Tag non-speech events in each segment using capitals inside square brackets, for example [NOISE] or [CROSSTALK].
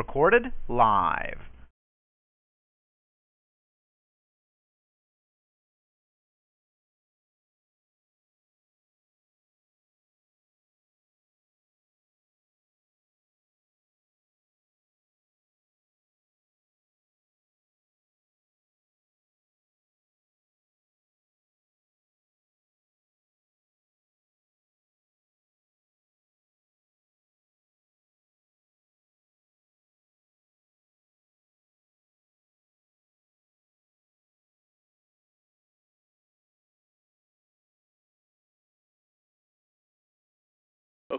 Recorded live.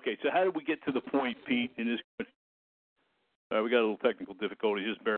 Okay, so how did we get to the point, Pete, in this? Uh, we got a little technical difficulty. Just bear.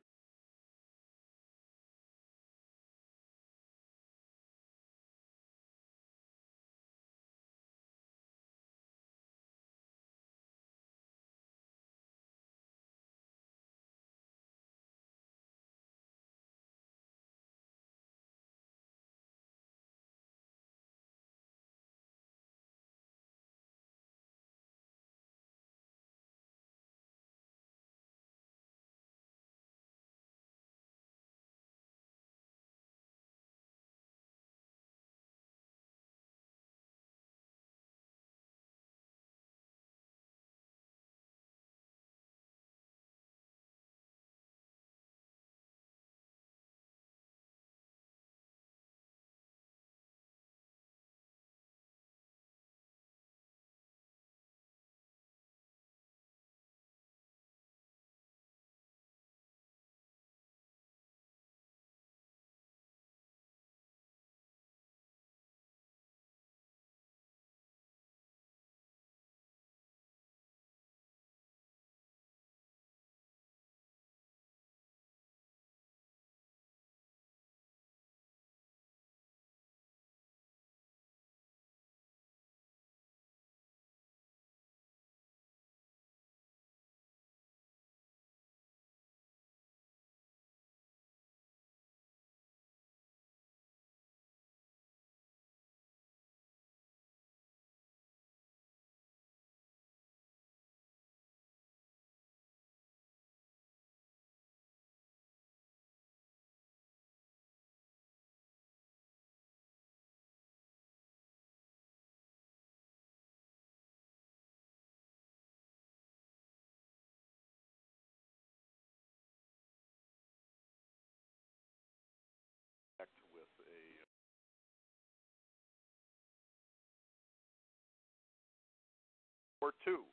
Or two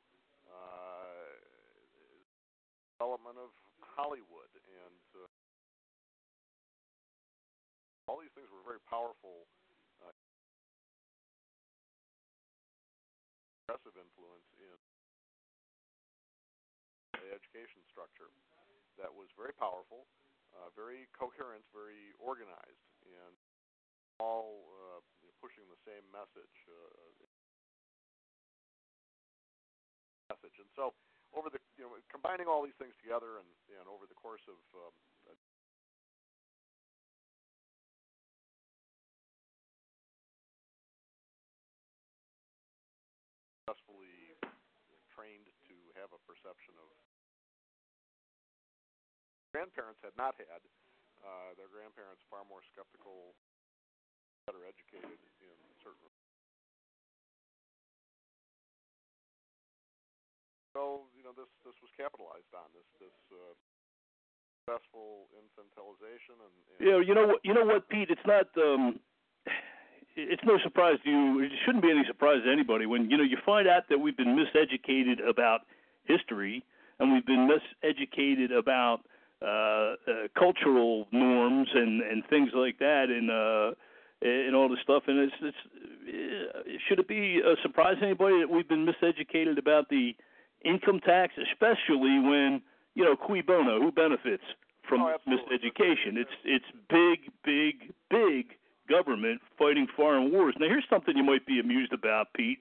uh, development of Hollywood and uh, all these things were very powerful uh, influence in the education structure that was very powerful uh, very coherent, very organized, and all uh, pushing the same message. Uh, message, and so over the you know combining all these things together, and and over the course of um, successfully trained to have a perception of grandparents had not had. Uh, their grandparents far more skeptical, better educated in certain. So you know this this was capitalized on this this uh, successful infantilization and, and. Yeah, you know what you know what Pete, it's not. um it's no surprise to you. It shouldn't be any surprise to anybody when you know you find out that we've been miseducated about history and we've been miseducated about uh, uh, cultural norms and and things like that, and uh, and all this stuff. And it's, it's uh, should it be a surprise to anybody that we've been miseducated about the income tax, especially when you know cui bono, who benefits from oh, miseducation? It's it's big, big, big government fighting foreign wars. Now here's something you might be amused about, Pete.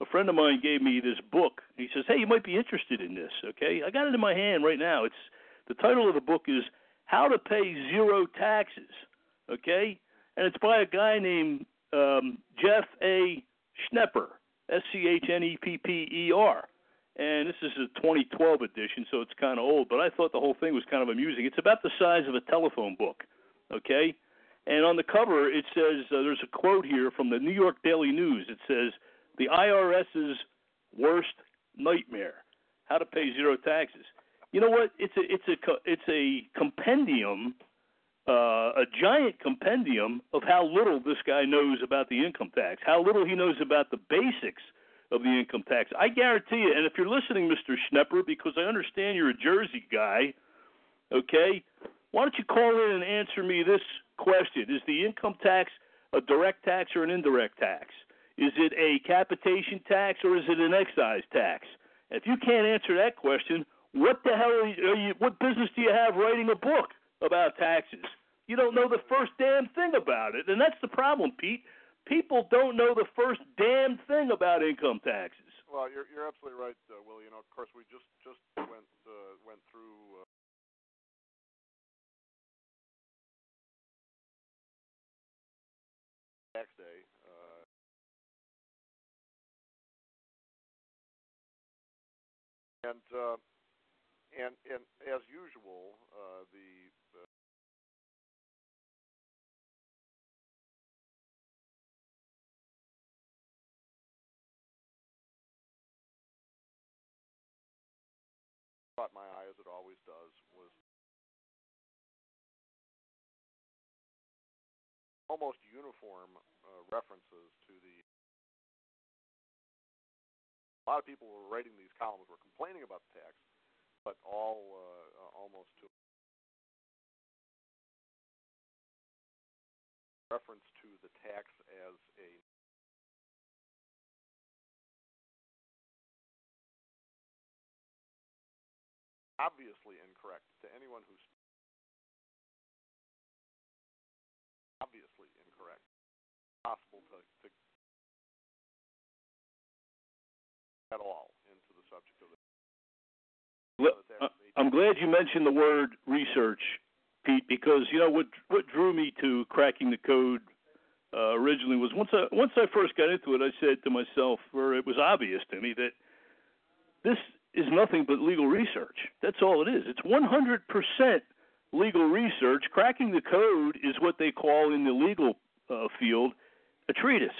A friend of mine gave me this book. He says, "Hey, you might be interested in this." Okay, I got it in my hand right now. It's the title of the book is "How to Pay Zero Taxes." Okay, and it's by a guy named um, Jeff A. Schnepper, S C H N E P P E R. And this is a 2012 edition, so it's kind of old, but I thought the whole thing was kind of amusing. It's about the size of a telephone book, okay? And on the cover, it says uh, there's a quote here from the New York Daily News. It says, The IRS's worst nightmare how to pay zero taxes. You know what? It's a it's a it's a compendium uh, a giant compendium of how little this guy knows about the income tax, how little he knows about the basics of the income tax. I guarantee you, and if you're listening, Mr. Schnepper, because I understand you're a Jersey guy, okay, why don't you call in and answer me this question? Is the income tax a direct tax or an indirect tax? Is it a capitation tax or is it an excise tax? If you can't answer that question, what the hell are you, are you what business do you have writing a book about taxes? You don't know the first damn thing about it, and that's the problem, Pete. People don't know the first damn thing about income taxes. Well, you're you're absolutely right, uh, Will. You know, of course, we just just went uh, went through. Uh, tax day. Uh, and uh, and and as usual, uh, the caught my eye, as it always does, was almost uniform uh, references to the. A lot of people were writing these columns were complaining about the tax, but all uh, almost to reference to the tax as obviously incorrect to anyone who's obviously incorrect. Possible to, to at all into the subject of it. Well, I'm glad you mentioned the word research, Pete, because you know what what drew me to cracking the code uh, originally was once I once I first got into it, I said to myself, or it was obvious to me that this is nothing but legal research. That's all it is. It's 100% legal research. Cracking the code is what they call in the legal uh, field a treatise.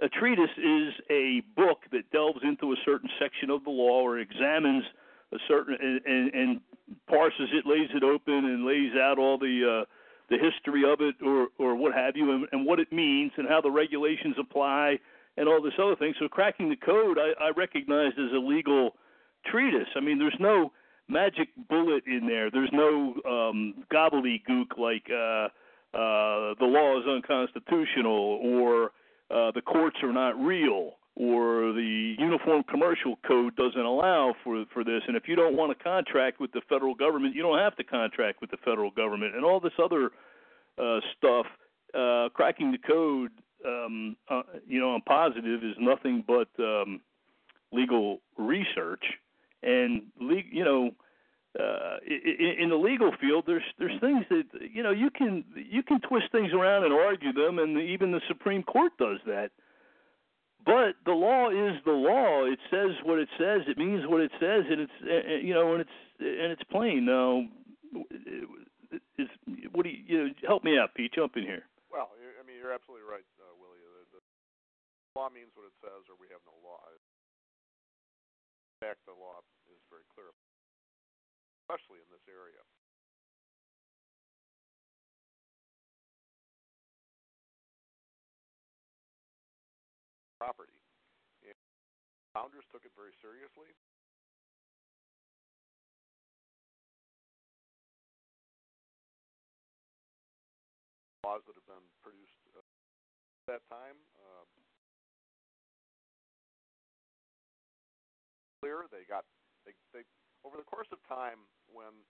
A treatise is a book that delves into a certain section of the law or examines a certain and, and, and parses it, lays it open, and lays out all the uh, the history of it or or what have you, and, and what it means, and how the regulations apply, and all this other thing. So cracking the code, I, I recognize as a legal treatise. I mean, there's no magic bullet in there. There's no um, gobbledygook like uh, uh, the law is unconstitutional or uh, the courts are not real or the Uniform Commercial Code doesn't allow for for this. And if you don't want to contract with the federal government, you don't have to contract with the federal government. And all this other uh, stuff, uh, cracking the code, um, uh, you know, I'm positive is nothing but um, legal research and you know uh, in, the legal field, there's there's things that you know you can you can twist things around and argue them, and even the Supreme Court does that. But the law is the law. It says what it says. It means what it says, and it's you know, and it's and it's plain. Now, is what do you, you know, help me out, Pete? Jump in here. Well, I mean, you're absolutely right, uh, Willie. The, the law means what it says, or we have no law fact, the law is very clear, especially in this area. Property. And founders took it very seriously. Laws that have been produced uh, that time. Clear. They got they they over the course of time when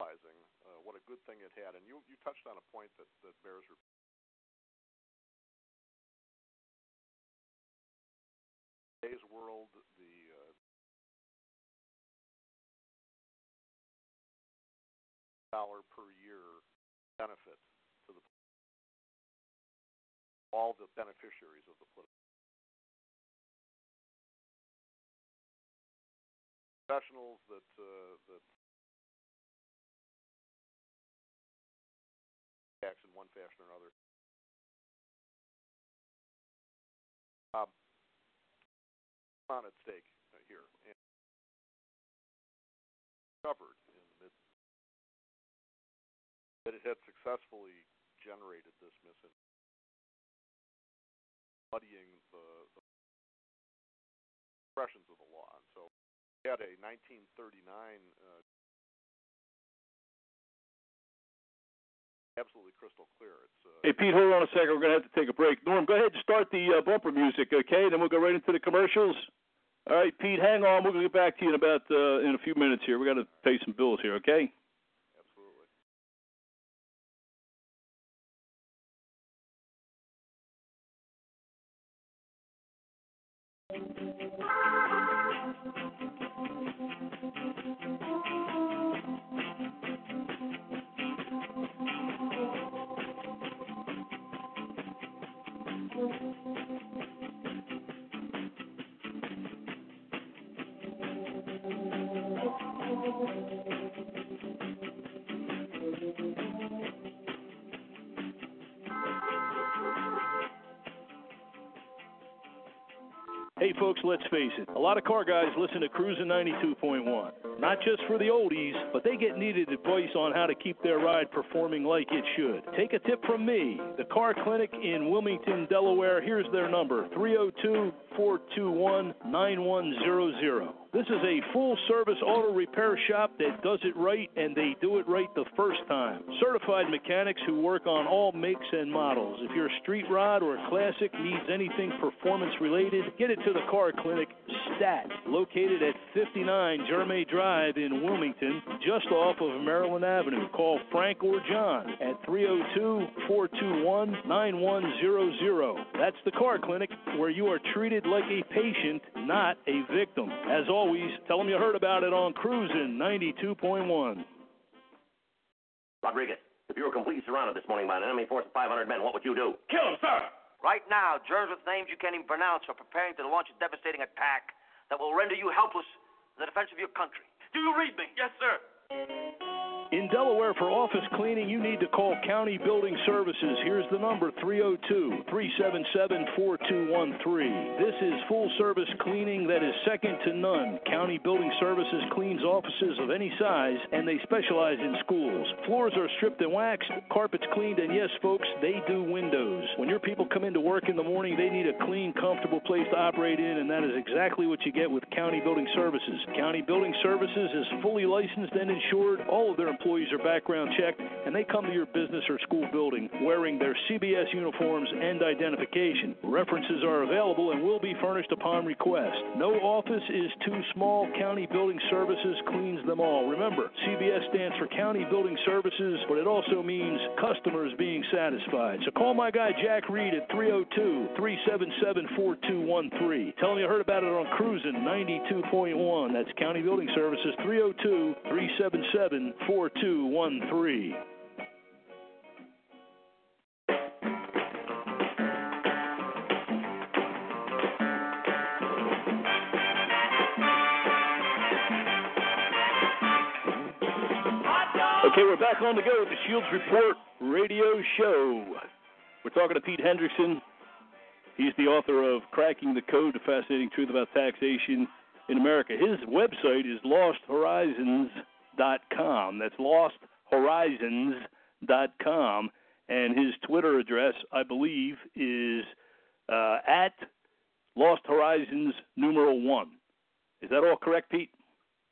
realizing uh, what a good thing it had, and you you touched on a point that that bears today's world, the uh, dollar per year benefit to the all the beneficiaries of the political professionals that uh, that tax in one fashion or another. Um, on at stake uh, here and covered in the mid that it had successfully generated this misinformation, muddying the, the expressions of the law. And so we had a 1939 uh, absolutely crystal clear. It's, uh, hey, Pete, hold on a second. We're going to have to take a break. Norm, go ahead and start the uh, bumper music, okay? Then we'll go right into the commercials. All right, Pete, hang on. We're going to get back to you in about uh, in a few minutes here. We got to pay some bills here, okay? Hey, folks, let's face it. A lot of car guys listen to Cruisin' 92.1. Not just for the oldies, but they get needed advice on how to keep their ride performing like it should. Take a tip from me. The Car Clinic in Wilmington, Delaware. Here's their number 302 421 9100. This is a full service auto repair shop that does it right and they do it right the first time. Certified mechanics who work on all makes and models. If your street rod or classic needs anything performance related, get it to the Car Clinic Stat, located at 59 Jerme Drive in Wilmington, just off of Maryland Avenue. Call Frank or John at 302 421 9100. That's the Car Clinic where you are treated like a patient, not a victim. As always, tell them you heard about it on Cruisin' 92.1. Rodriguez, if you were completely surrounded this morning by an enemy force of 500 men, what would you do? Kill him, sir! Right now, germs with names you can't even pronounce are preparing to launch a devastating attack that will render you helpless in the defense of your country. Do you read me? Yes, sir. In Delaware, for office cleaning, you need to call County Building Services. Here's the number 302 377 4213. This is full service cleaning that is second to none. County Building Services cleans offices of any size, and they specialize in schools. Floors are stripped and waxed, carpets cleaned, and yes, folks, they do windows. When your people come into work in the morning, they need a clean, comfortable place to operate in, and that is exactly what you get with County Building Services. County Building Services is fully licensed and insured. All of their employees are background checked, and they come to your business or school building wearing their CBS uniforms and identification. References are available and will be furnished upon request. No office is too small. County Building Services cleans them all. Remember, CBS stands for County Building Services, but it also means customers being satisfied. So call my guy Jack Reed at 302 377 4213. Tell him you heard about it on Cruisin' 92.1. That's County Building Services 302 377 4213. Okay, we're back on the go with the Shields Report radio show. We're talking to Pete Hendrickson. He's the author of Cracking the Code, The Fascinating Truth About Taxation in America. His website is losthorizons.com. That's losthorizons.com. And his Twitter address, I believe, is uh, at Lost Horizons numeral one. Is that all correct, Pete?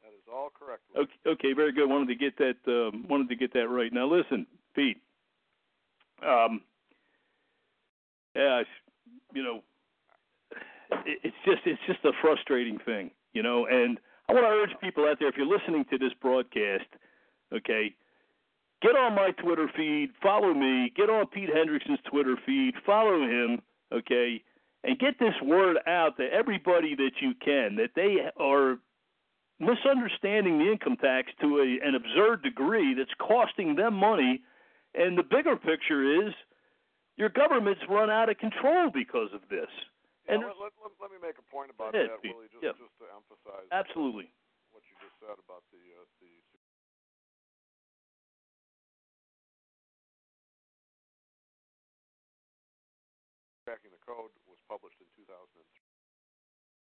That is all correct. Okay, okay, very good. Wanted to get that um, wanted to get that right. Now listen, Pete. Um, Yeah, you know, it's just it's just a frustrating thing, you know. And I want to urge people out there, if you're listening to this broadcast, okay, get on my Twitter feed, follow me, get on Pete Hendrickson's Twitter feed, follow him, okay, and get this word out to everybody that you can that they are misunderstanding the income tax to a, an absurd degree that's costing them money. And the bigger picture is your government's run out of control because of this. And let, let, let, let, me make a point about ahead, that, Willie, just, yeah. just to emphasize absolutely what you just said about the uh, the cracking the code was published in 2003.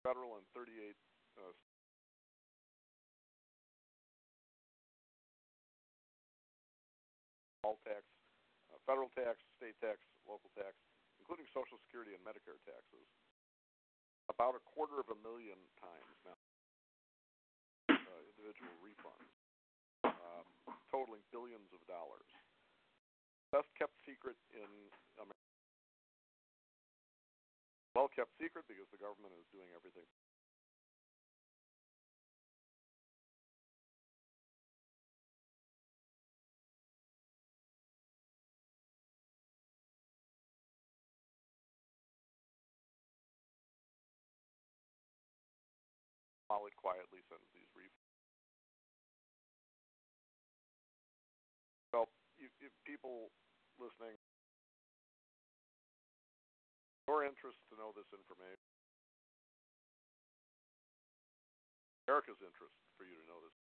Federal and 38 uh, all tax, uh, federal tax, state tax, local tax, including Social Security and Medicare taxes, about a quarter of a million times now. Uh, individual refunds, um, totaling billions of dollars. Best kept secret in America. Well kept secret because the government is doing everything quietly sends these refunds. So, you, you, people listening, your interest to know this information, America's interest for you to know this.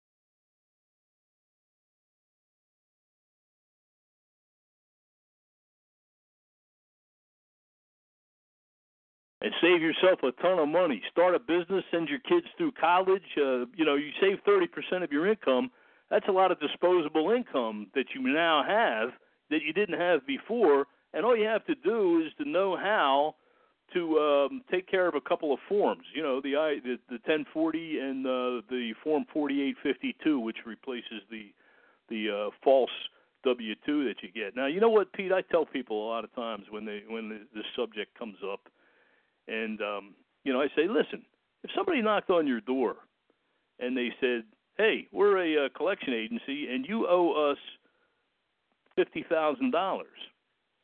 Save yourself a ton of money. Start a business, send your kids through college. Uh, you know, you save 30% of your income. That's a lot of disposable income that you now have that you didn't have before. And all you have to do is to know how to um, take care of a couple of forms. You know, the I the, the 1040 and uh, the form 4852, which replaces the the uh, false W-2 that you get. Now, you know what, Pete? I tell people a lot of times when they when this subject comes up and um, you know, I say, listen, if somebody knocked on your door and they said, "Hey, we're a uh, collection agency, and you owe us fifty thousand dollars,"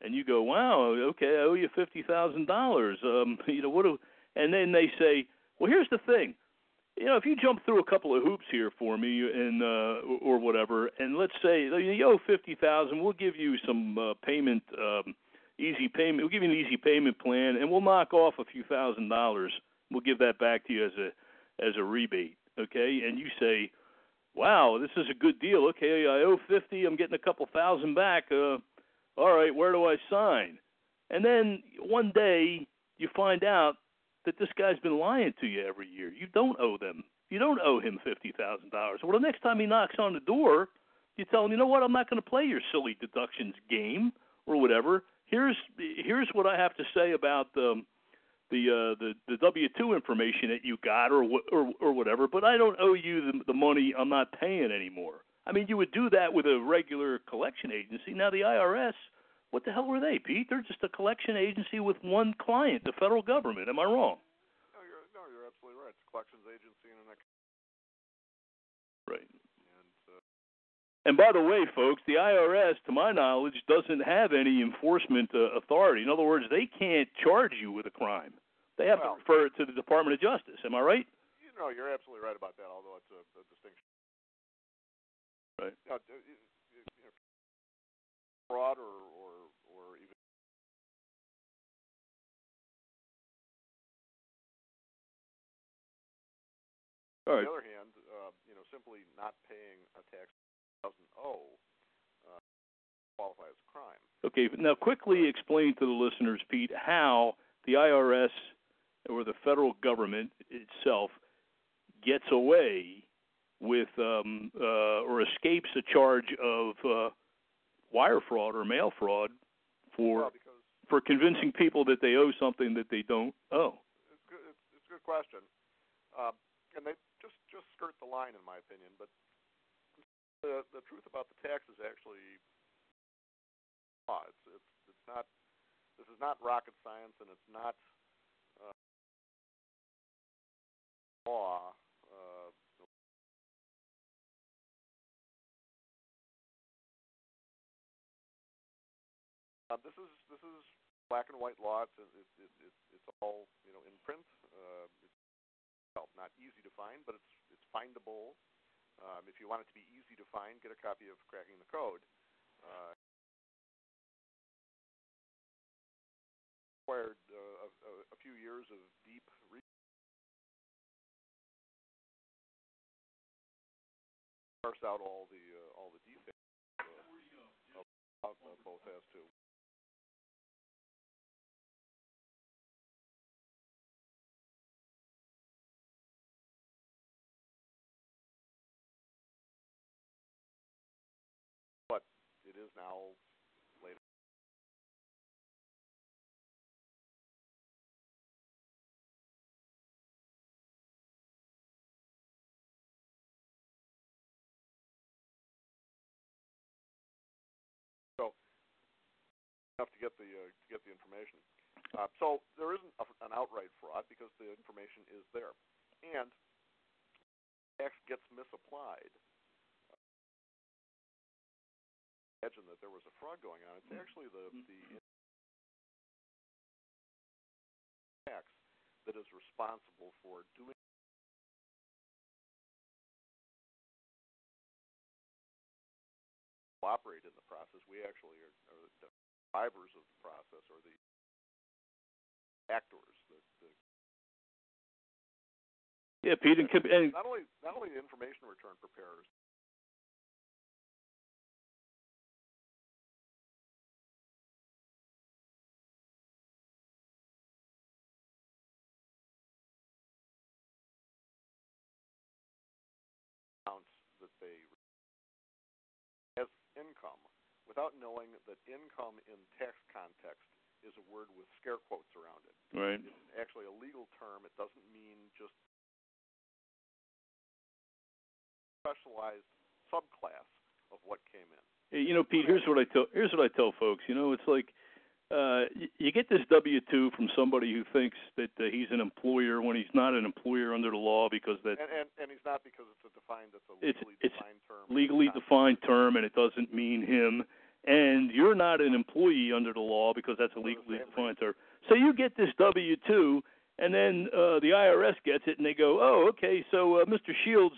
and you go, "Wow, okay, I owe you fifty thousand dollars," um, [LAUGHS] you know, what? Do, and then they say, "Well, here's the thing." You know, if you jump through a couple of hoops here for me, and uh, or whatever, and let's say you owe fifty thousand, we'll give you some uh, payment um, easy payment. We'll give you an easy payment plan, and we'll knock off a few thousand dollars. We'll give that back to you as a as a rebate, okay? And you say, "Wow, this is a good deal. Okay, I owe fifty. I'm getting a couple thousand back. Uh, all right, where do I sign?" And then one day you find out that this guy's been lying to you every year. You don't owe them. You don't owe him fifty thousand dollars. Well, the next time he knocks on the door, you tell him, "You know what? I'm not going to play your silly deductions game or whatever." Here's here's what I have to say about um, the uh, the the W two information that you got or or or whatever. But I don't owe you the, the money. I'm not paying anymore. I mean, you would do that with a regular collection agency. Now the IRS, what the hell were they, Pete? They're just a collection agency with one client, the federal government. Am I wrong? No, you're no, you're absolutely right. It's a collections agency and an right. And by the way, folks, the IRS, to my knowledge, doesn't have any enforcement uh, authority. In other words, they can't charge you with a crime. They have well, to refer it to the Department of Justice. Am I right? You know, you're absolutely right about that. Although it's a, a distinction. Right. You know, you know, fraud or, or or even All right. On the other hand, uh, you know, simply not paying a tax qualify as a crime. Okay, now quickly explain to the listeners, Pete, how the IRS or the federal government itself gets away with um, uh, or escapes a charge of uh, wire fraud or mail fraud for well, for convincing people that they owe something that they don't owe. It's, good, it's, it's a good question, uh, and they just just skirt the line, in my opinion. But the truth about the tax is actually law. It's it's it's not. This is not rocket science, and it's not uh, law. Uh, uh, this is this is black and white law. It's it, it, it, it's all you know in print. Uh, it's well, not easy to find, but it's it's findable. Um, if you want it to be easy to find, get a copy of Cracking the Code. Uh, required uh, a, a, few years of deep research. Parse out all the uh, all the details uh, of, of both as to it is now enough to get the uh, to get the information. Uh, so there isn't a, an outright fraud because the information is there, and tax gets misapplied. Imagine that there was a fraud going on. It's mm-hmm. actually the mm-hmm. the tax that is responsible for doing operate in the process. We actually are, are drivers of the process or the actors. The, the yeah, Pete, and, and not only not only the information return preparers. Without knowing that income in tax context is a word with scare quotes around it. Right. It's actually a legal term. It doesn't mean just specialized subclass of what came in. You know, Pete. Here's what I tell. Here's what I tell folks. You know, it's like uh, you get this W two from somebody who thinks that uh, he's an employer when he's not an employer under the law because that and and, and he's not because it's a defined it's a legally it's, defined it's term. Legally defined term, and it doesn't mean him. And you're not an employee under the law because that's a legally defined term. So you get this W two, and then uh, the IRS gets it, and they go, "Oh, okay, so uh, Mr. Shields,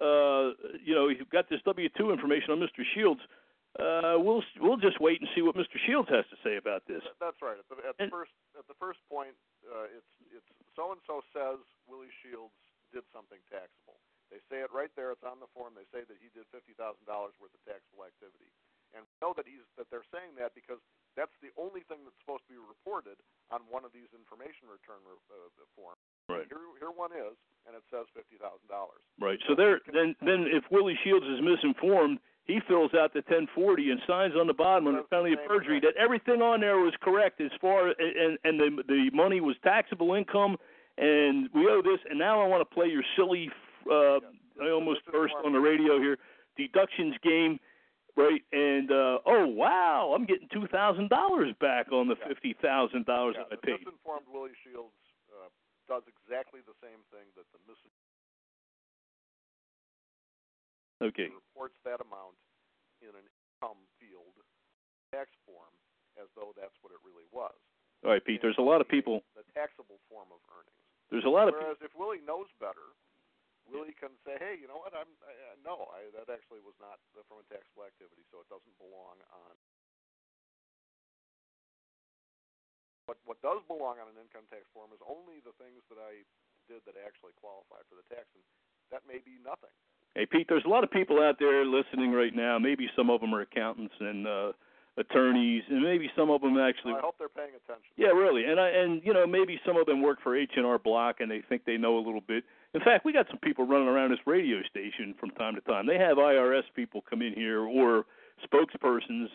uh, you know, you've got this W two information on Mr. Shields." uh, we'll we'll just wait and see what Mr. Shields has to say about this. That's right. At the, at the first at the first point, uh, it's it's so and so says Willie Shields did something taxable. They say it right there. It's on the form. They say that he did fifty thousand dollars worth of taxable activity, and we know that he's that they're saying that because that's the only thing that's supposed to be reported on one of these information return uh, forms. Right. Here, here one is, and it says fifty thousand dollars. Right. So there, then, then if Willie Shields is misinformed, he fills out the 1040 and signs on the bottom under penalty of perjury that everything on there was correct as far and and the the money was taxable income and we owe this and now I want to play your silly uh I almost burst on the radio here deductions game right and uh oh wow I'm getting two thousand dollars back on the fifty thousand dollars that I paid. Misinformed Willie Shields uh, does exactly the same thing that the mis Okay. Reports that amount in an income field tax form as though that's what it really was. All right, Pete. There's a lot of people. The taxable form of earnings. There's a lot of. People. Whereas if Willie knows better, Willie can say, "Hey, you know what? I'm I, no, I, that actually was not from a taxable activity, so it doesn't belong on." What what does belong on an income tax form is only the things that I did that actually qualify for the tax, and that may be nothing. Hey, Pete, there's a lot of people out there listening right now. Maybe some of them are accountants and uh, attorneys, and maybe some of them actually. Well, I hope they're paying attention. Yeah, really, and I and you know maybe some of them work for H and R Block and they think they know a little bit. In fact, we got some people running around this radio station from time to time. They have IRS people come in here or spokespersons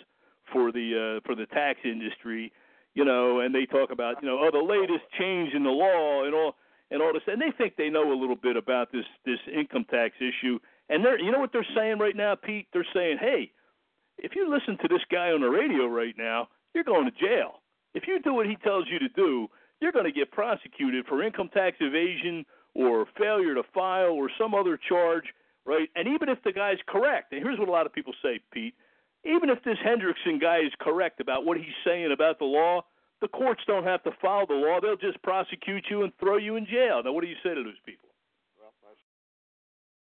for the uh, for the tax industry, you know, and they talk about you know oh the latest change in the law and all and all this, and they think they know a little bit about this this income tax issue. And they're, you know what they're saying right now, Pete? They're saying, hey, if you listen to this guy on the radio right now, you're going to jail. If you do what he tells you to do, you're going to get prosecuted for income tax evasion or failure to file or some other charge, right? And even if the guy's correct, and here's what a lot of people say, Pete, even if this Hendrickson guy is correct about what he's saying about the law, the courts don't have to follow the law. They'll just prosecute you and throw you in jail. Now, what do you say to those people? Well,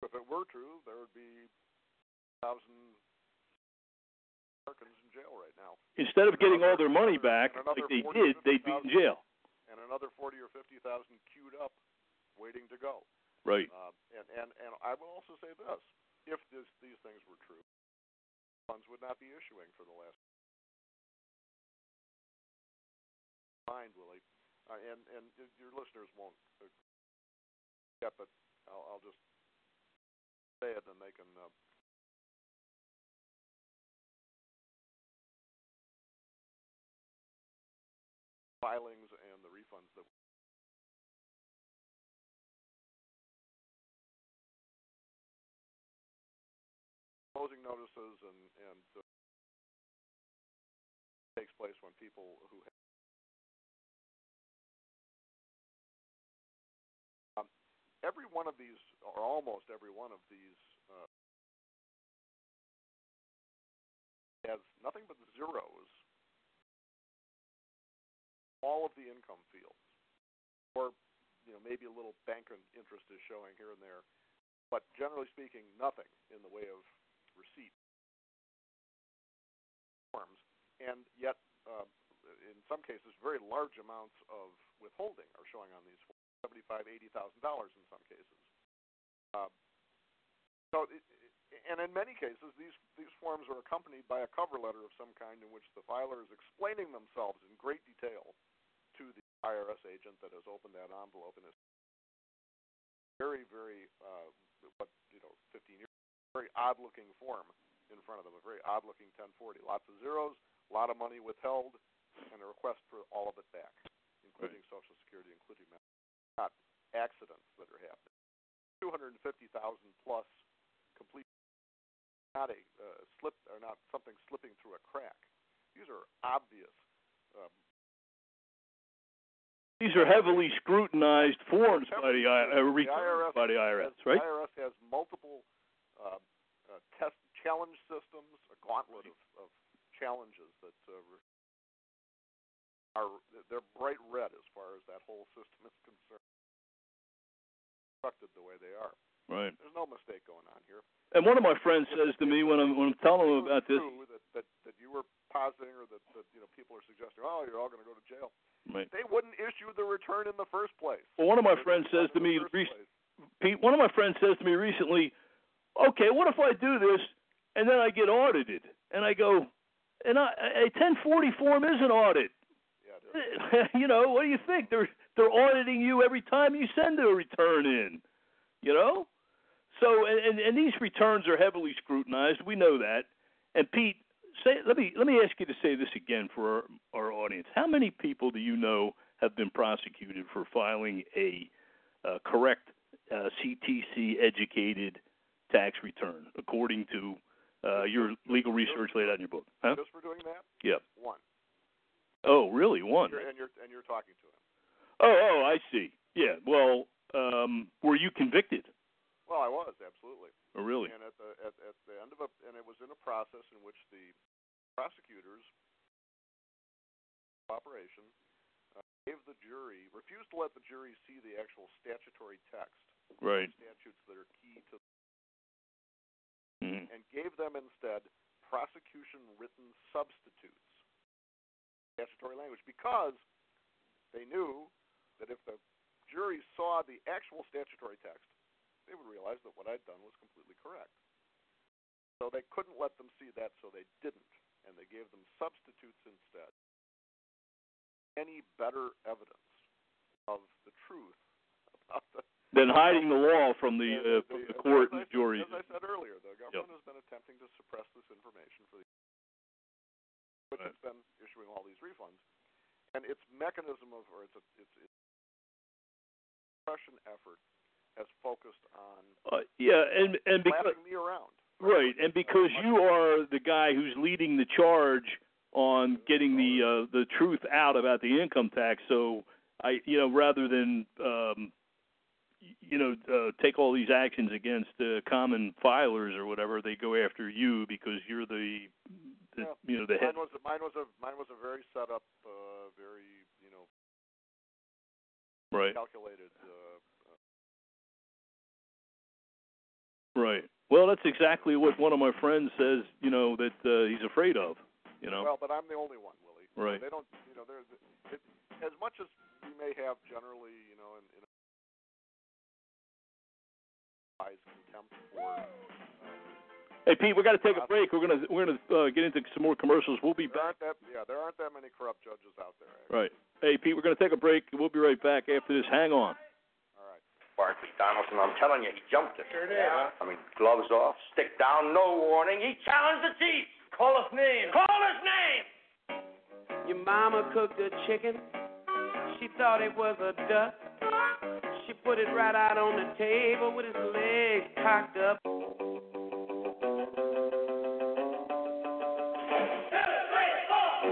if it were true, there would be thousand Americans in jail right now. Instead of getting all their money back, like they did, they'd be in jail. And another forty or fifty thousand queued up, waiting to go. Right. Uh, and and and I will also say this: if this, these things were true, funds would not be issuing for the last mind, Willie, uh, and and your listeners won't get, but I'll, I'll just say it, and they can. Uh, filings and the refunds that closing notices and and uh, takes place when people who every one of these, or almost every one of these, uh, has nothing but zeros. All of the income fields, or you know maybe a little bank interest is showing here and there, but generally speaking, nothing in the way of receipt forms, and yet uh, in some cases, very large amounts of withholding are showing on these forms seventy-five, eighty thousand dollars in some cases. Uh, so, it, and in many cases, these these forms are accompanied by a cover letter of some kind in which the filer is explaining themselves in great detail to the IRS agent that has opened that envelope and is very, very, uh, what you know, 15 years, very odd-looking form in front of them, a very odd-looking 1040, lots of zeros, a lot of money withheld, and a request for all of it back, including right. Social Security, including not accidents that are happening. 250,000 plus complete, not a uh, slip or not something slipping through a crack. These are obvious. Um, these are heavily scrutinized forms by the, uh, the IRS, by the IRS, right? The IRS has multiple challenge systems, a gauntlet of, of challenges that uh, are they're bright red as far as that whole system is concerned. Constructed the way they are. Right. There's no mistake going on here. And one of my friends says to me when I'm when I'm telling him about this that, that that you were positing or that, that you know people are suggesting, oh, you're all going to go to jail. Right. They wouldn't issue the return in the first place. Well, one of my friends says to me, Pete. One of my friends says to me recently, okay, what if I do this and then I get audited? And I go, and I, a 1040 form is an audit. [LAUGHS] you know, what do you think? They're they're auditing you every time you send a return in. You know, so and and these returns are heavily scrutinized. We know that. And Pete, say let me let me ask you to say this again for our, our audience. How many people do you know have been prosecuted for filing a uh, correct uh, CTC educated tax return according to uh, your legal research laid out in your book? Huh? Just for doing that? Yep. One. Oh, really? One. And you're and you're talking to him. Oh, oh, I see. Yeah. Well, um, were you convicted? Well, I was absolutely. Oh, really? And at the at, at the end of a and it was in a process in which the prosecutors operation uh, gave the jury refused to let the jury see the actual statutory text. Right. Statutes that are key to. Mm-hmm. And gave them instead prosecution written substitutes statutory language because they knew that if the jury saw the actual statutory text, they would realize that what I'd done was completely correct. So they couldn't let them see that, so they didn't, and they gave them substitutes instead. Any better evidence of the truth about the than hiding the law from the, uh, the, the court and the juries. As I said earlier, the government yep. has been attempting to suppress this information for the which right. has been issuing all these refunds, and its mechanism of or its its, its suppression effort has focused on uh, yeah, and and because me around right, and because you are the guy who's leading the charge on getting the uh, the truth out about the income tax. So I, you know, rather than um, you know uh, take all these actions against uh, common filers or whatever, they go after you because you're the, the yeah. you know the mine head. was a, mine was a mine was a very set up, uh, very you know right calculated. Uh, Right. Well, that's exactly what one of my friends says. You know that uh, he's afraid of. You know. Well, but I'm the only one, Willie. Right. They don't. You know, there's it, as much as we may have generally, you know, in, in a contempt for. Hey Pete, we got to take a break. We're gonna we're gonna uh, get into some more commercials. We'll be there back. That, yeah, there aren't that many corrupt judges out there. Actually. Right. Hey Pete, we're gonna take a break. We'll be right back after this. Hang on. All right. Barkley Donaldson, I'm telling you, he jumped it. Sure did, huh? I mean, gloves off, stick down, no warning. He challenged the chief. Call his name. Call his name. Your mama cooked a chicken. She thought it was a duck. She put it right out on the table with his legs cocked up.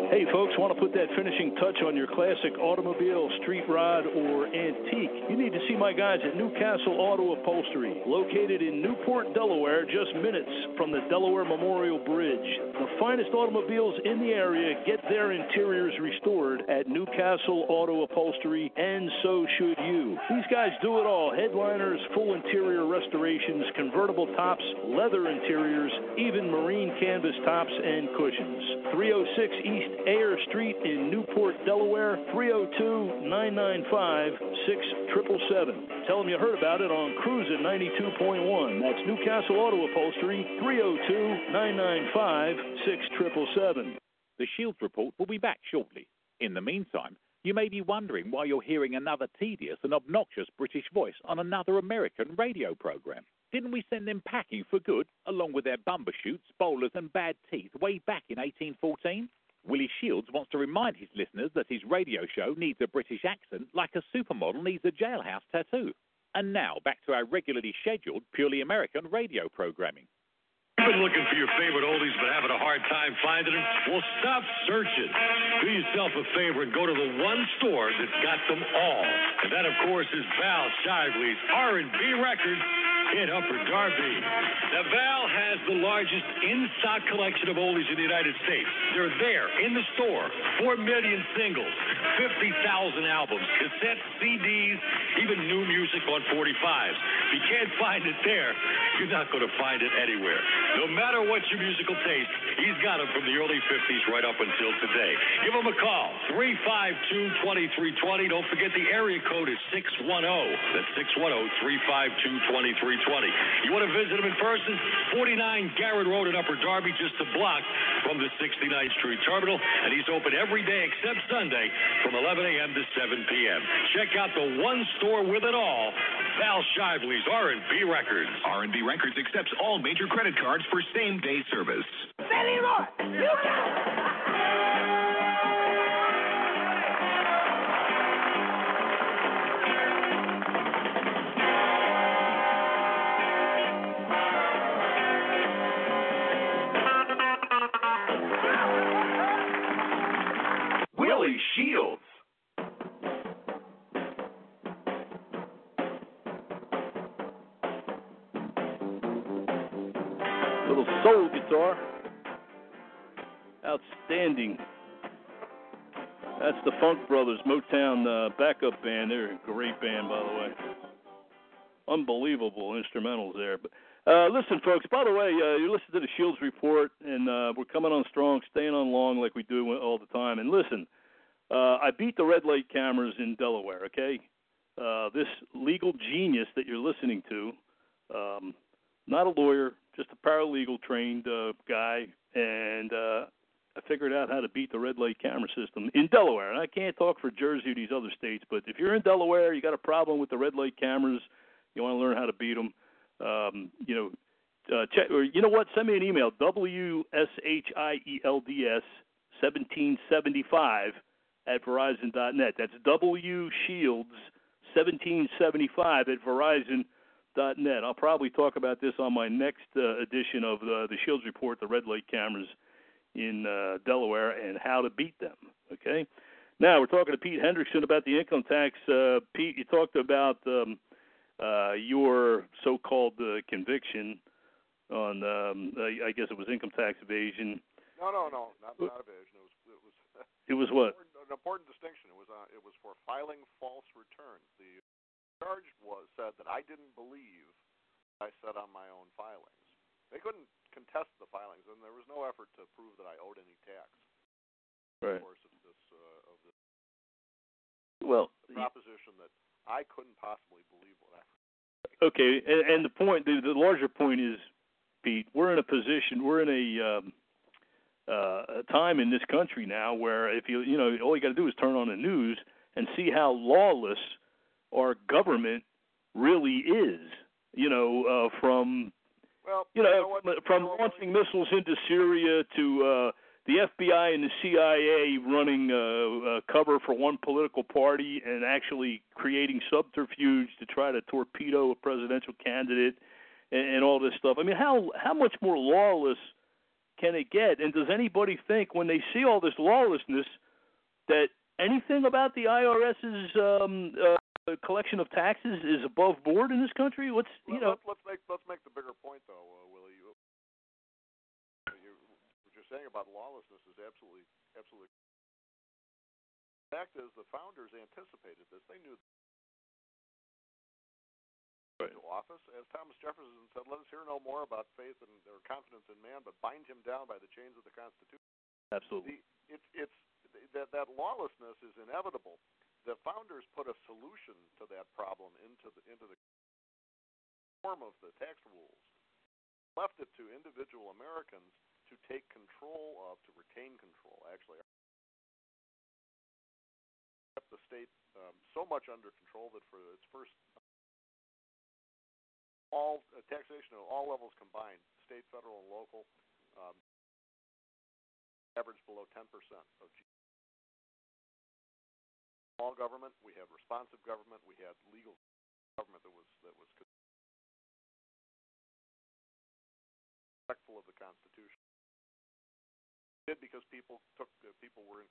Hey folks, want to put that finishing touch on your classic automobile, street rod, or antique? You need to see my guys at Newcastle Auto Upholstery, located in Newport, Delaware, just minutes from the Delaware Memorial Bridge. The finest automobiles in the area get their interiors restored at Newcastle Auto Upholstery, and so should you. These guys do it all headliners, full interior restorations, convertible tops, leather interiors, even marine canvas tops and cushions. 306 East Ayer Street in Newport, Delaware, 302 995 6777. Tell them you heard about it on Cruisin' 92.1. That's Newcastle Auto Upholstery, 302 995 6777. The Shields report will be back shortly. In the meantime, you may be wondering why you're hearing another tedious and obnoxious British voice on another American radio program. Didn't we send them packing for good, along with their bumbershoot, bowlers, and bad teeth, way back in 1814? Willie Shields wants to remind his listeners that his radio show needs a British accent like a supermodel needs a jailhouse tattoo. And now, back to our regularly scheduled, purely American radio programming. You've been looking for your favorite oldies but having a hard time finding them? Well, stop searching. Do yourself a favor and go to the one store that's got them all. And that, of course, is Val Shively's R&B Records in Upper Darby. Now, Val has the largest in-stock collection of oldies in the United States. They're there in the store. Four million singles, 50,000 albums, cassettes, CDs, even new music on 45s. If you can't find it there, you're not going to find it anywhere. No matter what your musical taste, he's got them from the early 50s right up until today. Give him a call, 352-2320. Don't forget the area code is 610. That's 610-352-2320. You want to visit him in person? 49 Garrett Road in Upper Darby, just a block from the 69th Street Terminal, and he's open every day except Sunday from 11 a.m. to 7 p.m. Check out the one store with it all, Val Shively's R&B Records. R&B Records accepts all major credit cards for same-day service. Billy Roy, you got it. [LAUGHS] Outstanding. That's the Funk Brothers Motown uh, backup band. They're a great band, by the way. Unbelievable instrumentals there. But uh, listen, folks. By the way, uh, you listen to the Shields report, and uh, we're coming on strong, staying on long like we do all the time. And listen, uh, I beat the red light cameras in Delaware. Okay, uh, this legal genius that you're listening to, um, not a lawyer, just a paralegal trained uh, guy, and uh, I figured out how to beat the red light camera system in Delaware. And I can't talk for Jersey or these other states, but if you're in Delaware, you got a problem with the red light cameras, you want to learn how to beat them. Um, you know, uh, check, or you know what? Send me an email. W S H I E L D S 1775 at Verizon.net. That's W Shields 1775 at Verizon.net. I'll probably talk about this on my next uh, edition of the, the Shields Report, the red light cameras in uh, Delaware and how to beat them. Okay. Now we're talking to Pete Hendrickson about the income tax. Uh, Pete, you talked about um, uh, your so-called uh, conviction on, um, I guess it was income tax evasion. No, no, no, not, not evasion. It was, it was. It was what? An important distinction. It was, uh, it was for filing false returns. The charge was said that I didn't believe I said on my own filings. They couldn't contest the filings, and there was no effort to prove that I owed any tax. Right. Of course, of this, uh, of this. Well, the proposition that I couldn't possibly believe what I. Okay, and, and the point, the, the larger point is, Pete, we're in a position, we're in a um, uh, a time in this country now where if you you know all you got to do is turn on the news and see how lawless our government really is. You know, uh, from well, you know, you know what, from you know, launching missiles into Syria to uh, the FBI and the CIA running uh, uh, cover for one political party and actually creating subterfuge to try to torpedo a presidential candidate and, and all this stuff. I mean, how how much more lawless can it get? And does anybody think when they see all this lawlessness that anything about the IRS's um, uh, collection of taxes is above board in this country? What's you know? Let's, let's make let's make saying about lawlessness is absolutely absolutely. The fact is, the founders anticipated this. They knew. Right. To office, as Thomas Jefferson said, "Let us hear no more about faith and or confidence in man, but bind him down by the chains of the Constitution." Absolutely. The, it's it's that that lawlessness is inevitable. The founders put a solution to that problem into the into the form of the tax rules. Left it to individual Americans to take control of, to retain control. Actually, kept the state um, so much under control that for its first all uh, taxation at all levels combined, state, federal, and local, um, average below 10% of GDP. Small government, we had responsive government, we had legal government that was that was respectful of the Constitution. Did because people took uh, people were in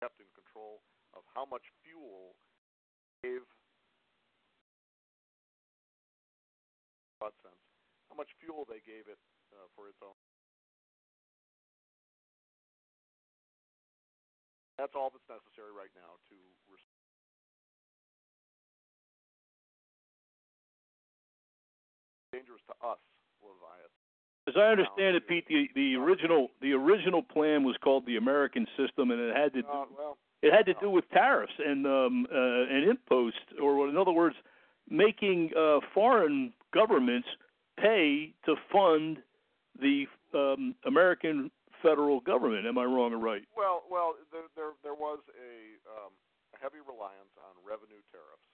kept in control of how much fuel gave sense how much fuel they gave it uh, for its own. That's all that's necessary right now to. Dangerous to us, Leviathan. As I understand it, Pete, the, the original the original plan was called the American System, and it had to do, uh, well, it had to do with tariffs and um, uh, and imposts, or in other words, making uh, foreign governments pay to fund the um, American federal government. Am I wrong or right? Well, well, there there, there was a, um, heavy reliance on revenue tariffs,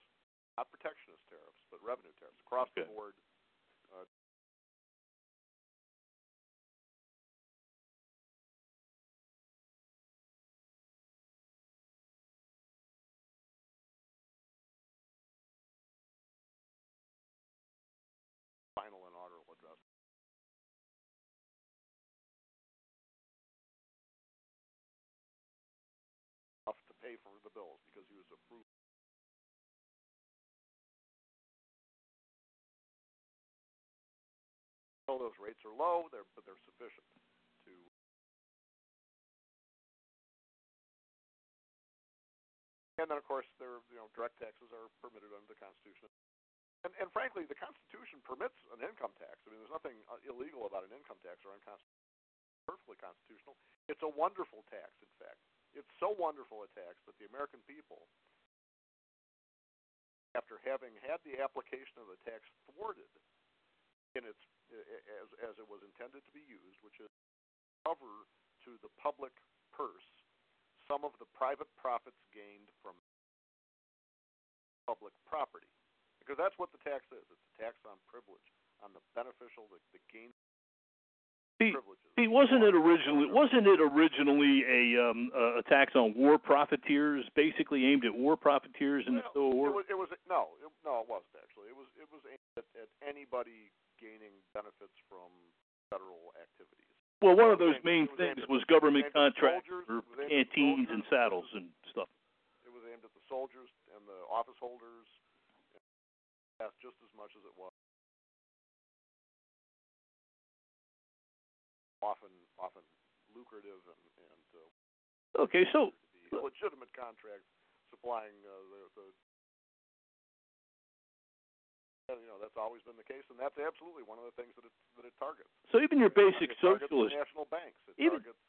not protectionist tariffs, but revenue tariffs across okay. the board. Approved. Those rates are low, they're, but they're sufficient to. And then, of course, there you know direct taxes are permitted under the Constitution. And, and frankly, the Constitution permits an income tax. I mean, there's nothing uh, illegal about an income tax or unconstitutional. Perfectly constitutional. It's a wonderful tax. In fact, it's so wonderful a tax that the American people, after having had the application of the tax thwarted in its as as it was intended to be used, which is cover to the public purse some of the private profits gained from public property because that's what the tax is. It's a tax on privilege, on the beneficial, the, the gain. Pete. Pete, wasn't it originally wasn't it originally a um, a tax on war profiteers, basically aimed at war profiteers in well, the Civil War? It was, it was no, it, no, it wasn't actually. It was it was aimed at, at anybody gaining benefits from federal activities. Well, one of those main things was government contracts for canteens and saddles and stuff. It was aimed at the soldiers and the office holders, just as much as it was often often lucrative and and uh, okay, so legitimate contracts supplying uh, the, the you know that's always been the case, and that's absolutely one of the things that it that it targets. So even your basic socialist, national banks, it even, targets.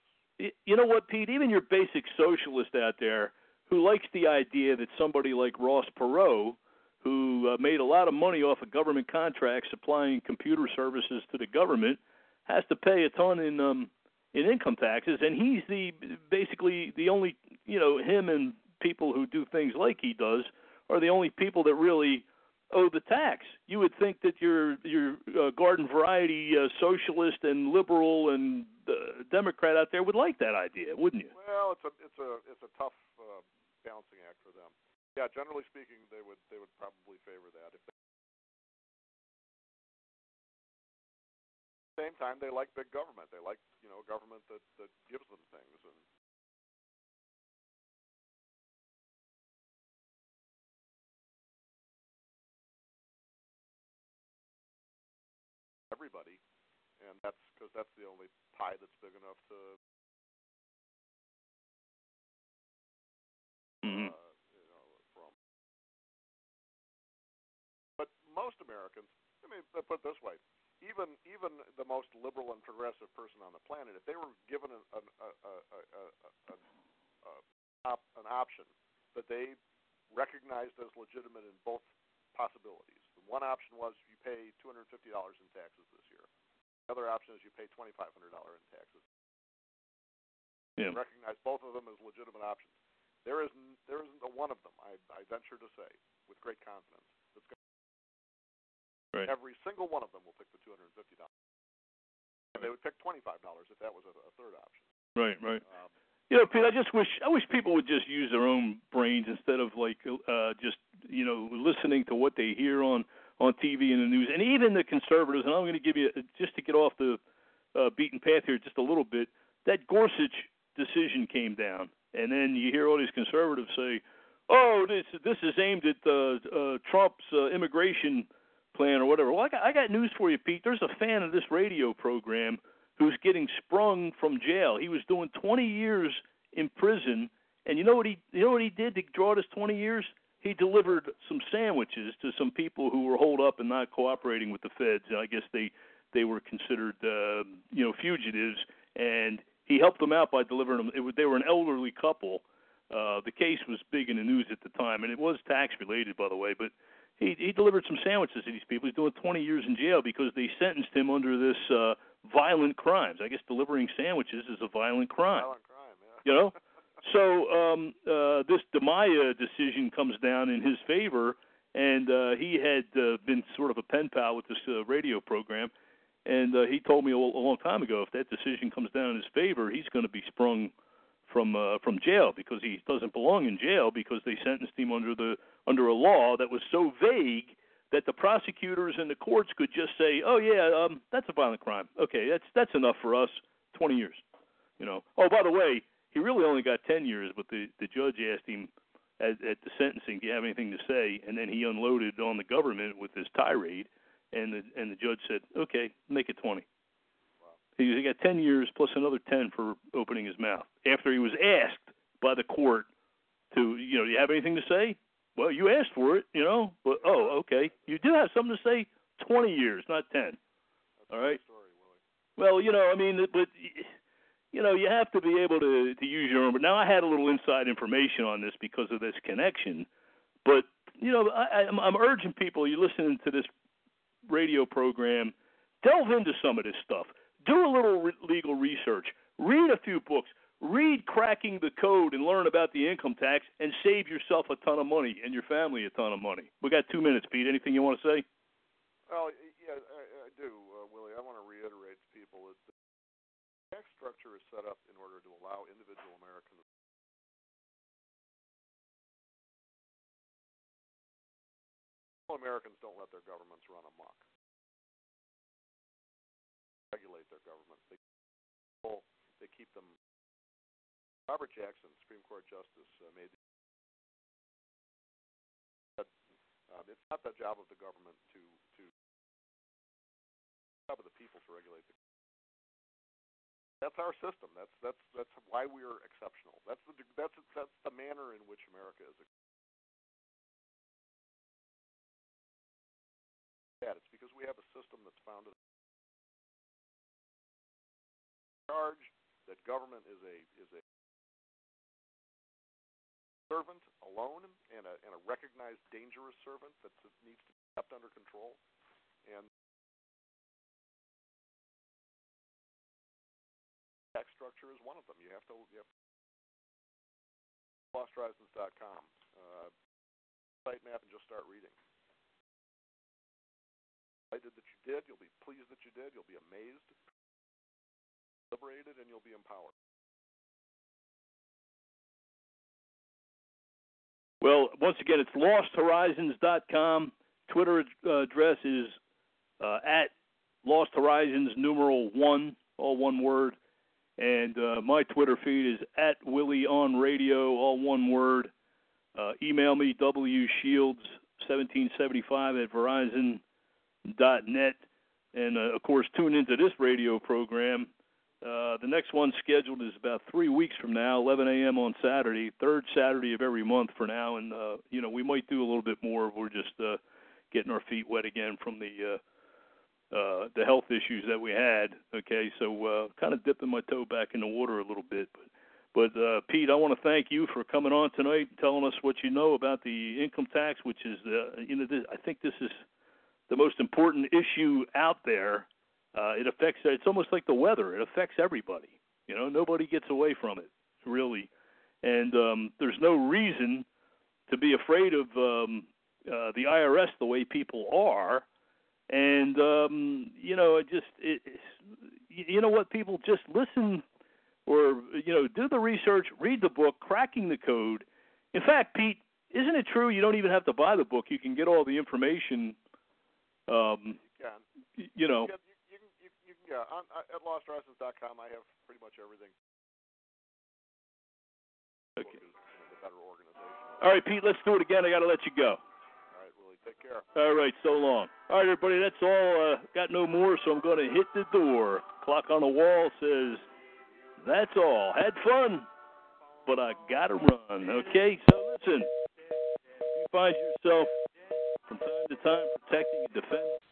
You know what, Pete? Even your basic socialist out there who likes the idea that somebody like Ross Perot, who uh, made a lot of money off of government contracts supplying computer services to the government, has to pay a ton in um, in income taxes, and he's the basically the only you know him and people who do things like he does are the only people that really owe the tax. You would think that your your uh, garden variety uh, socialist and liberal and uh, Democrat out there would like that idea, wouldn't you? Well, it's a it's a it's a tough uh, balancing act for them. Yeah, generally speaking, they would they would probably favor that if same time, they like big government. They like you know government that that gives them things and. Everybody, and that's because that's the only pie that's big enough to. Mm-hmm. Uh, you know, from. But most Americans, I mean, put it this way: even even the most liberal and progressive person on the planet, if they were given an an, a, a, a, a, a, an option that they recognized as legitimate in both possibilities, the one option was you pay two hundred fifty dollars in taxes this year. The other option is you pay twenty five hundred dollars in taxes. Yeah. Recognize both of them as legitimate options. There isn't there isn't a one of them. I, I venture to say, with great confidence, Right. Every single one of them will pick the two hundred and fifty dollars. And they would pick twenty five dollars if that was a, a third option. Right, right. Um, you know, Pete, I just wish I wish people would just use their own brains instead of like uh just you know listening to what they hear on on TV and the news, and even the conservatives. And I'm going to give you just to get off the uh, beaten path here just a little bit. That Gorsuch decision came down, and then you hear all these conservatives say, "Oh, this this is aimed at uh, uh, Trump's uh, immigration." Plan or whatever. Well, I got, I got news for you, Pete. There's a fan of this radio program who's getting sprung from jail. He was doing 20 years in prison, and you know what he you know what he did to draw this 20 years? He delivered some sandwiches to some people who were holed up and not cooperating with the feds. I guess they they were considered uh, you know fugitives, and he helped them out by delivering them. It was, they were an elderly couple. Uh, the case was big in the news at the time, and it was tax related, by the way. But he he delivered some sandwiches to these people. He's doing 20 years in jail because they sentenced him under this uh, violent crimes. I guess delivering sandwiches is a violent crime. Violent crime, yeah. You know, so um, uh, this Dimaya decision comes down in his favor, and uh, he had uh, been sort of a pen pal with this uh, radio program, and uh, he told me a, a long time ago if that decision comes down in his favor, he's going to be sprung from uh, from jail because he doesn't belong in jail because they sentenced him under the under a law that was so vague that the prosecutors and the courts could just say, "Oh yeah, um, that's a violent crime. Okay, that's that's enough for us. Twenty years." You know. Oh, by the way, he really only got ten years, but the the judge asked him at, at the sentencing, "Do you have anything to say?" And then he unloaded on the government with his tirade, and the and the judge said, "Okay, make it 20." He, got 10 years plus another 10 for opening his mouth after he was asked by the court to, you know, do you have anything to say? Well, you asked for it, you know. But oh, okay, you do have something to say. 20 years, not 10. All right. Well, you know, I mean, but you know, you have to be able to to use your own. But now I had a little inside information on this because of this connection. But you know, I, I'm, I'm urging people. You're listening to this radio program. Delve into some of this stuff do a little re- legal research, read a few books, read Cracking the Code and learn about the income tax, and save yourself a ton of money and your family a ton of money. We got two minutes, Pete. Anything you want to say? Well, yeah, I, I do, uh, Willie. I want to reiterate to people that the tax structure is set up in order to allow individual Americans. Americans don't let their governments run amok regulate their government. They control. They keep them. Robert Jackson, Supreme Court Justice, uh, made. But uh, it's not the job of the government to to. job of the people to regulate the. That's our system. That's that's that's why we're exceptional. That's the that's that's the manner in which America is. Yeah, it's because we have a system that's founded that government is a is a servant alone and a and a recognized dangerous servant that needs to be kept under control and tax structure is one of them. You have to you have losthorizons.com. Uh, site map and just start reading i delighted that you did. You'll be pleased that you did. You'll be amazed, liberated, and you'll be empowered. Well, once again, it's losthorizons.com. Twitter uh, address is uh, at Lost Horizons numeral one, all one word. And uh, my Twitter feed is at Willie on Radio, all one word. Uh, email me, wshields1775 at Verizon net, and uh, of course tune into this radio program. Uh, the next one scheduled is about three weeks from now, 11 a.m. on Saturday, third Saturday of every month for now, and uh, you know we might do a little bit more. We're just uh, getting our feet wet again from the uh, uh, the health issues that we had. Okay, so uh, kind of dipping my toe back in the water a little bit, but. But uh, Pete, I want to thank you for coming on tonight, and telling us what you know about the income tax, which is, uh, you know, this, I think this is the most important issue out there. Uh, it affects. It's almost like the weather. It affects everybody. You know, nobody gets away from it really, and um, there's no reason to be afraid of um, uh, the IRS the way people are. And um, you know, it just it, you know what people just listen or you know do the research, read the book, cracking the code. In fact, Pete, isn't it true you don't even have to buy the book? You can get all the information um, you, you know. You, yeah, on, at losthorizons.com, I have pretty much everything. Okay. The better organization. All right, Pete, let's do it again. I got to let you go. All right, Willie, take care. All right, so long. All right, everybody, that's all. Uh, got no more, so I'm going to hit the door. Clock on the wall says, that's all. Had fun, but I got to run. Okay, so listen, you find yourself from time to time protecting and defending.